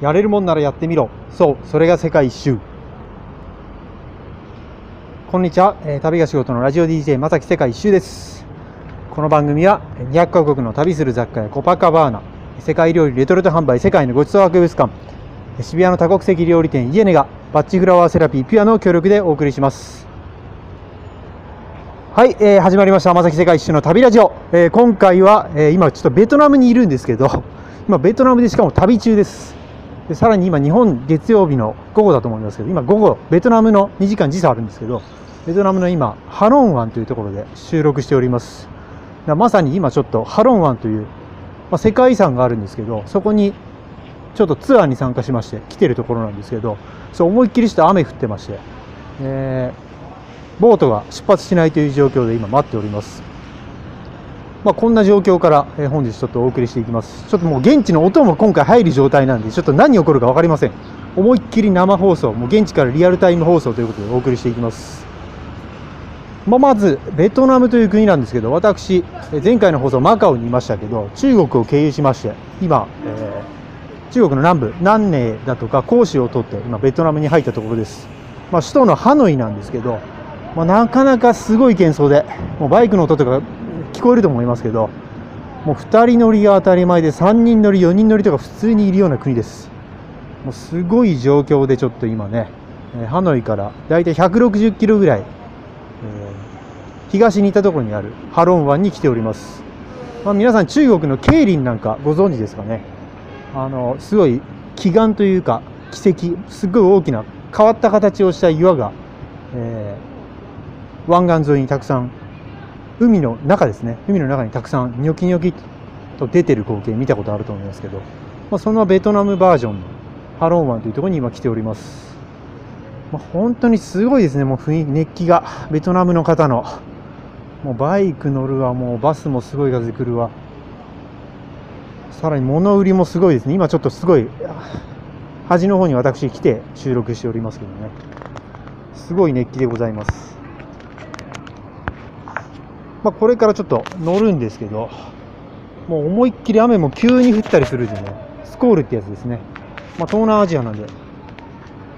やれるもんならやってみろ。そう、それが世界一周。こんにちは、旅が仕事のラジオ DJ まさき世界一周です。この番組は200カ国の旅する雑貨やコパカバーナ、世界料理レトルト販売世界のごちそう博物館、渋谷の多国籍料理店イエネがバッチフラワーセラピーピュアの協力でお送りします。はい、えー始まりました。まさき世界一周の旅ラジオ。えー今回は、えー今ちょっとベトナムにいるんですけど、今ベトナムでしかも旅中です。でさらに今日本月曜日の午後だと思いますけど、今午後ベトナムの2時間時差あるんですけど、ベトナムの今ハロン湾というところで収録しております。まさに今ちょっとハロン湾という、まあ、世界遺産があるんですけど、そこにちょっとツアーに参加しまして来てるところなんですけど、そう思いっきりして雨降ってまして、えーボートが出発しないという状況で今待っております。まあ、こんな状況から、え本日ちょっとお送りしていきます。ちょっともう現地の音も今回入る状態なんで、ちょっと何起こるか分かりません。思いっきり生放送、もう現地からリアルタイム放送ということでお送りしていきます。まあ、まず、ベトナムという国なんですけど、私、えー前回の放送マカオにいましたけど、中国を経由しまして、今、えー中国の南部、南寧だとか広州を取って、今ベトナムに入ったところです。まあ、首都のハノイなんですけど、まあ、なかなかすごい喧騒で、もうバイクの音とか聞こえると思いますけど、もう2人乗りが当たり前で、3人乗り、4人乗りとか普通にいるような国です。もうすごい状況でちょっと今ね、えハノイからだいたい160キロぐらい、えー東に行ったところにあるハロン湾に来ております。まあ、皆さん中国のケイリンなんかご存知ですかね。あのすごい奇岩というか奇跡、すごい大きな変わった形をした岩が、えー湾岸沿いにたくさん海の中ですね。海の中にたくさんニョキニョキと出てる光景見たことあると思いますけど、まあ、そのベトナムバージョンのハロンというところに今来ております、まあ、本当にすごいですね。もう雰囲気熱気が。ベトナムの方の。もうバイク乗るわ。もうバスもすごい数で来るわ。さらに物売りもすごいですね。今ちょっとすごい端の方に私来て収録しておりますけどね。すごい熱気でございます。まあ、これからちょっと乗るんですけど、もう思いっきり雨も急に降ったりするんでね、スコールってやつですね。まあ、東南アジアなんで、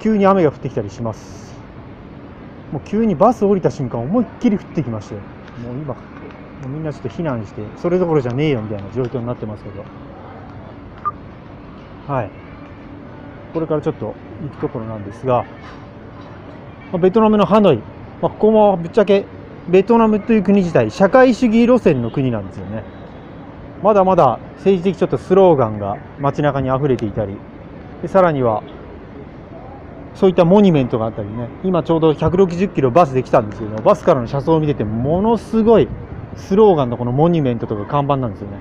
急に雨が降ってきたりします。もう急にバス降りた瞬間、思いっきり降ってきまして、もう今、もうみんなちょっと避難して、それどころじゃねえよみたいな状況になってますけど、はい。これからちょっと行くところなんですが、まあベトナムのハノイ、まあ、ここもぶっちゃけベトナムという国自体、社会主義路線の国なんですよね。まだまだ政治的ちょっとスローガンが街中に溢れていたり、でさらにはそういったモニュメントがあったりね、今ちょうど160キロバスで来たんですけど、バスからの車窓を見てても、のすごいスローガンのこのモニュメントとか看板なんですよね。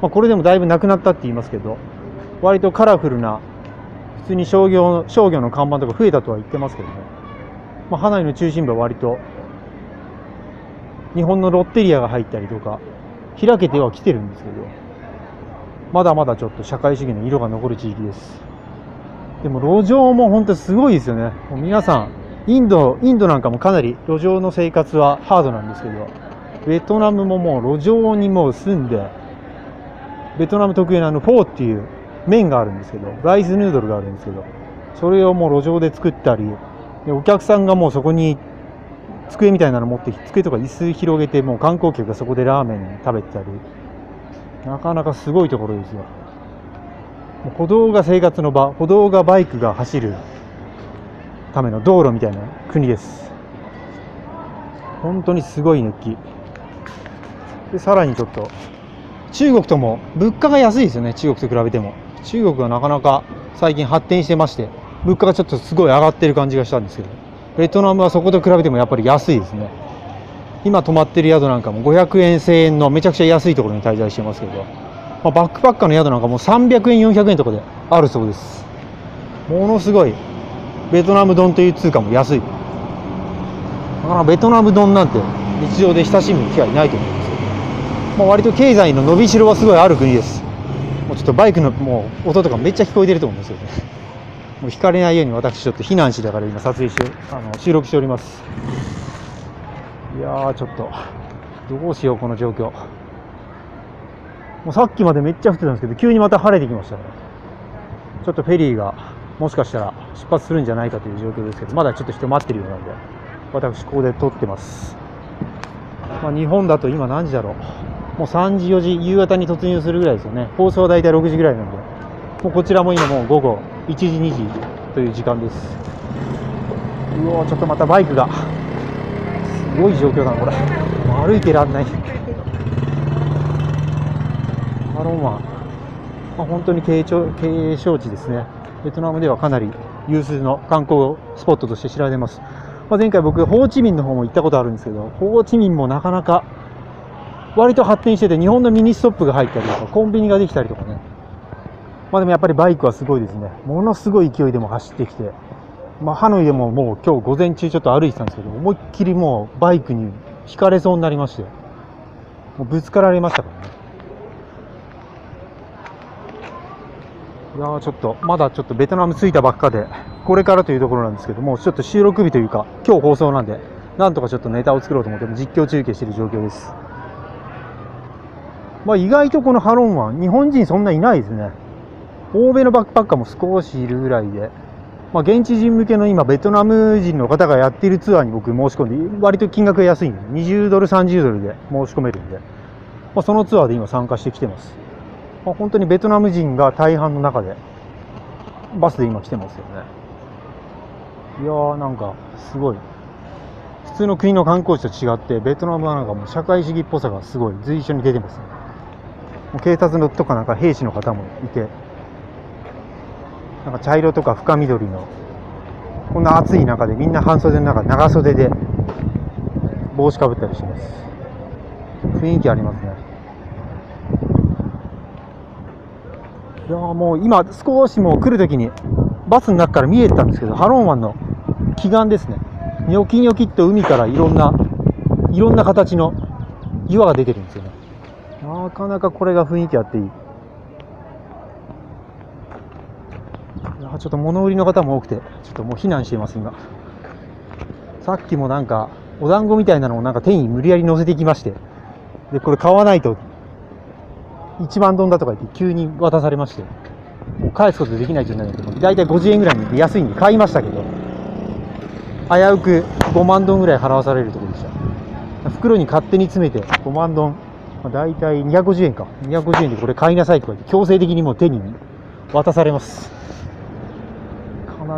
まあ、これでもだいぶなくなったって言いますけど、割とカラフルな、普通に商業商業の看板とか増えたとは言ってますけどね。まあ、ハノイの中心部は割と日本のロッテリアが入ったりとか開けてはきてるんですけどまだまだちょっと社会主義の色が残る地域です。でも路上も本当すごいですよね。もう皆さんインドインドなんかもかなり路上の生活はハードなんですけどベトナムももう路上にもう住んでベトナム特有のあのフォーっていう麺があるんですけどライスヌードルがあるんですけどそれをもう路上で作ったりでお客さんがもうそこに行っ机みたいなの持ってきて机とか椅子広げてもう観光客がそこでラーメン食べてたり。なかなかすごいところですよ。もう歩道が生活の場歩道がバイクが走るための道路みたいな国です。本当にすごい熱気。でさらにちょっと中国とも物価が安いですよね。中国と比べても。中国はなかなか最近発展してまして物価がちょっとすごい上がってる感じがしたんですけど。ベトナムはそこと比べてもやっぱり安いですね。今泊まってる宿なんかも500円1000円のめちゃくちゃ安いところに滞在してますけど、まあ、バックパッカーの宿なんかもう300円400円とかであるそうです。ものすごい。ベトナム丼という通貨も安い。だからベトナム丼なんて日常で親しむ機会ないと思います。けど、まあ、割と経済の伸びしろはすごいある国です。もうちょっとバイクのもう音とかめっちゃ聞こえてると思うんですよね。もう引かれないように私ちょっと避難しながら今撮影してあの収録しております。いやーちょっとどうしようこの状況。もうさっきまでめっちゃ降ってたんですけど急にまた晴れてきましたね。ちょっとフェリーがもしかしたら出発するんじゃないかという状況ですけどまだちょっと人待ってるようなんで私ここで撮ってます、まあ、日本だと今何時だろう。もう3時4時夕方に突入するぐらいですよね。放送は大体6時ぐらいなんで。もうこちらも今もう午後1時2時という時間です。うおちょっとまたバイクが。すごい状況だなこれ。歩いてらんない。ハロン、まあ、本当に景勝景勝地ですね。ベトナムではかなり有数の観光スポットとして知られます、まあ、前回僕ホーチミンの方も行ったことあるんですけどホーチミンもなかなか割と発展してて日本のミニストップが入ったりとかコンビニができたりとかね。まあでもやっぱりバイクはすごいですね。ものすごい勢いでも走ってきて。まあ、ハノイでももう今日午前中ちょっと歩いてたんですけど思いっきりもうバイクにひかれそうになりまして。もうぶつかられましたからね。いやーちょっとまだちょっとベトナム着いたばっかでこれからというところなんですけどもちょっと収録日というか今日放送なんでなんとかちょっとネタを作ろうと思って実況中継している状況です。まあ意外とこのハロン湾日本人そんないないですね。欧米のバックパッカーも少しいるぐらいでまあ、現地人向けの今、ベトナム人の方がやっているツアーに僕申し込んで、割と金額が安いんで、20ドル、30ドルで申し込めるんで、まあ、そのツアーで今参加してきてます。まあ、本当にベトナム人が大半の中で、バスで今来てますよね。いやーなんか、すごい。普通の国の観光地と違って、ベトナムはなんかもう社会主義っぽさがすごい随所に出てますね。もう警察のとかなんか兵士の方もいて、なんか茶色とか深緑の。こんな暑い中でみんな半袖の中長袖で帽子かぶったりします。雰囲気ありますね。いやもう今少しもう来るときにバスの中から見えてたんですけどハロン湾の奇岩ですね。ニョキニョキっと海からいろんないろんな形の岩が出てるんですよね。なかなかこれが雰囲気あっていい。ちょっと物売りの方も多くて、ちょっともう避難しています、今。さっきもなんか、お団子みたいなのをなんか手に無理やり乗せてきまして、で、これ買わないと、1万ドンだとか言って急に渡されまして、もう返すことできない状態なんで、だいたい50円ぐらいに安いんで買いましたけど、危うく5万ドンぐらい払わされるところでした。袋に勝手に詰めて5万ドン、まあ、大体250円か。250円でこれ買いなさいとか言って強制的にもう手に渡されます。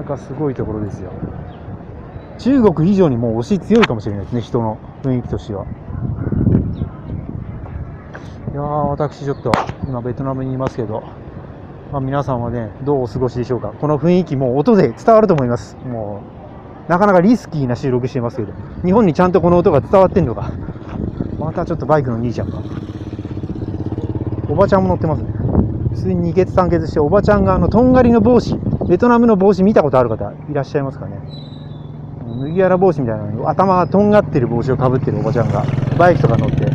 なかなかすごいところですよ。中国以上にもう押し強いかもしれないですね、人の雰囲気としては。いやー、私ちょっと今ベトナムにいますけど、まあ、皆さんはね、どうお過ごしでしょうか。この雰囲気もう音で伝わると思います。もう、なかなかリスキーな収録してますけど、日本にちゃんとこの音が伝わってんのか。またちょっとバイクの兄ちゃんが。おばちゃんも乗ってますね。普通に二血三血して、おばちゃんがあの、とんがりの帽子、ベトナムの帽子見たことある方いらっしゃいますかね？麦わら帽子みたいなのに頭がとんがってる帽子をかぶってるおばちゃんがバイクとか乗って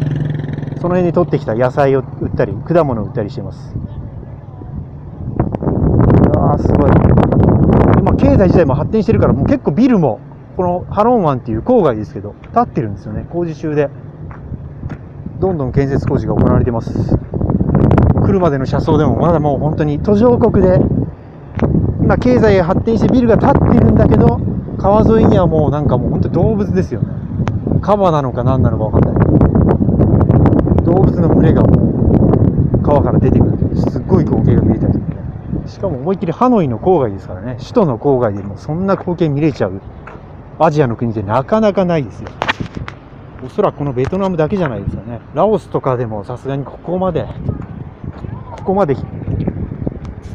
その辺に取ってきた野菜を売ったり果物を売ったりしてます。あすごい。今経済自体も発展してるからもう結構ビルもこのハロン湾っていう郊外ですけど建ってるんですよね工事中で。どんどん建設工事が行われてます。来るまでの車窓でもまだもう本当に途上国で今経済発展してビルが建っているんだけど川沿いにはもうなんかもう本当動物ですよね。カバなのか何なのか分かんない。動物の群れがもう川から出てくるすっごい光景が見えたりとかねしかも思いっきりハノイの郊外ですからね。首都の郊外でもそんな光景見れちゃう。アジアの国でなかなかないですよ。おそらくこのベトナムだけじゃないですよね。ラオスとかでもさすがにここまでここまで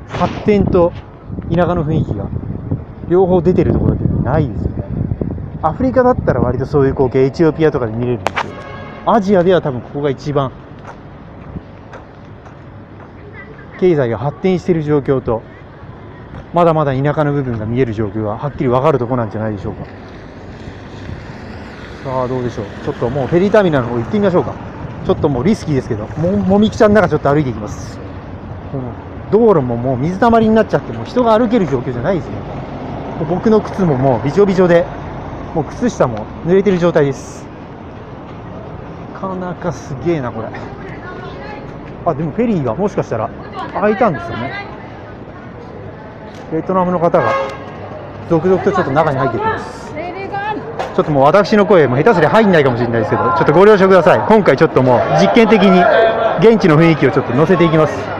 発展と田舎の雰囲気が。両方出てるところってないですよね。アフリカだったら割とそういう光景エチオピアとかで見れるんですけどアジアでは多分ここが一番。経済が発展している状況とまだまだ田舎の部分が見える状況がはっきり分かるとこなんじゃないでしょうか。さあどうでしょう。ちょっともうフェリーターミナルの方行ってみましょうか。ちょっともうリスキーですけどももみきちゃんの中ちょっと歩いていきます。もう道路ももう水たまりになっちゃってもう人が歩ける状況じゃないですねもう僕の靴ももうびちょびちょでもう靴下も濡れてる状態です。なかなかすげえなこれ。あでもフェリーがもしかしたら開いたんですよね。ベトナムの方が続々とちょっと中に入ってきます。ちょっともう私の声も下手すりゃ入んないかもしれないですけどちょっとご了承ください。今回ちょっともう実験的に現地の雰囲気をちょっと乗せていきます。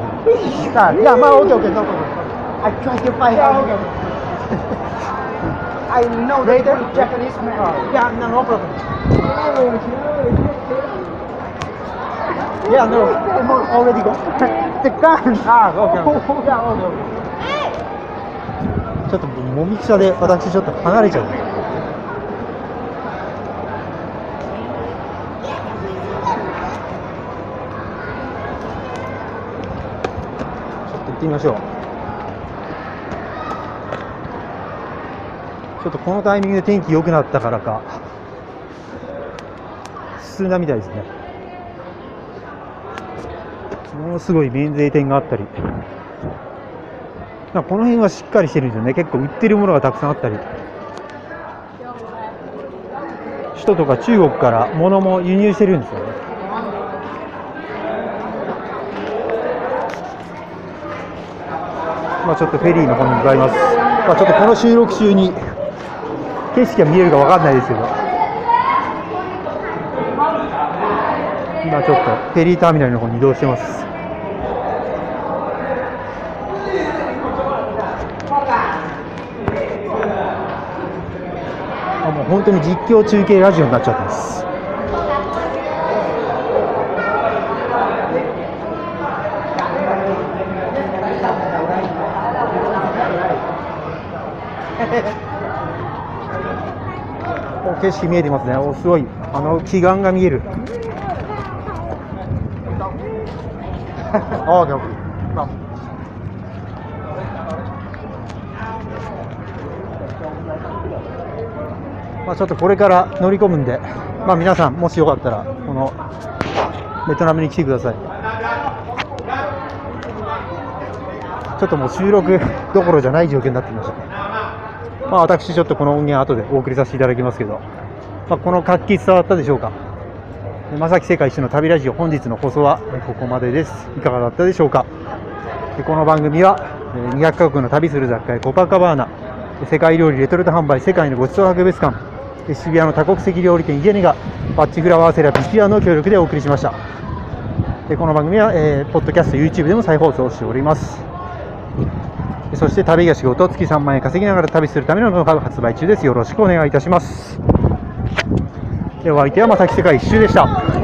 Masaki. Yeah, yeah, ma, okay, okay, no problem. I try to find out. I know Later? one Japanese man. Yeah, no, no problem. Yeah, no, already go. The gun. Ah, okay. okay. Yeah, okay, okay. ちょっともみくちゃで私ちょっと離れちゃう。ちょっとってみましょう。ちょっとこのタイミングで天気良くなったからか、進んだみたいですね。ものすごい免税店があったり、この辺はしっかりしてるんですよね。結構売ってるものがたくさんあったり。首都とか中国から物も輸入してるんですよね。まあちょっとフェリーの方に向かいます。まあちょっとこの収録中に景色が見えるかわかんないですけど。今ちょっとフェリーターミナルの方に移動してます。あもう本当に実況中継ラジオになっちゃってます。景色見えてますね。おすごい。あの奇岩が見える。あ、オッケーオッケー。まあまあ、ちょっとこれから乗り込むんで、まあ、皆さん、もしよかったら、このベトナムに来てください。ちょっともう収録どころじゃない状況になってきました。まあ、私、ちょっとこの音源、後でお送りさせていただきますけど、まあ、この活気伝わったでしょうか？まさき世界一の旅ラジオ、本日の放送はここまでです。いかがだったでしょうか？でこの番組はえー200カ国の旅する雑貨屋コパカバーナ、世界料理レトルト販売世界のごちそう博物館、渋谷の多国籍料理店イゲネガ、バッチフラワーセラピピアの協力でお送りしました。でこの番組は、えーポッドキャスト、YouTube でも再放送しております。そして旅が仕事、月3万円稼ぎながら旅するためのノウハウ発売中です。よろしくお願いいたします。でお相手はまさき世界一周でした。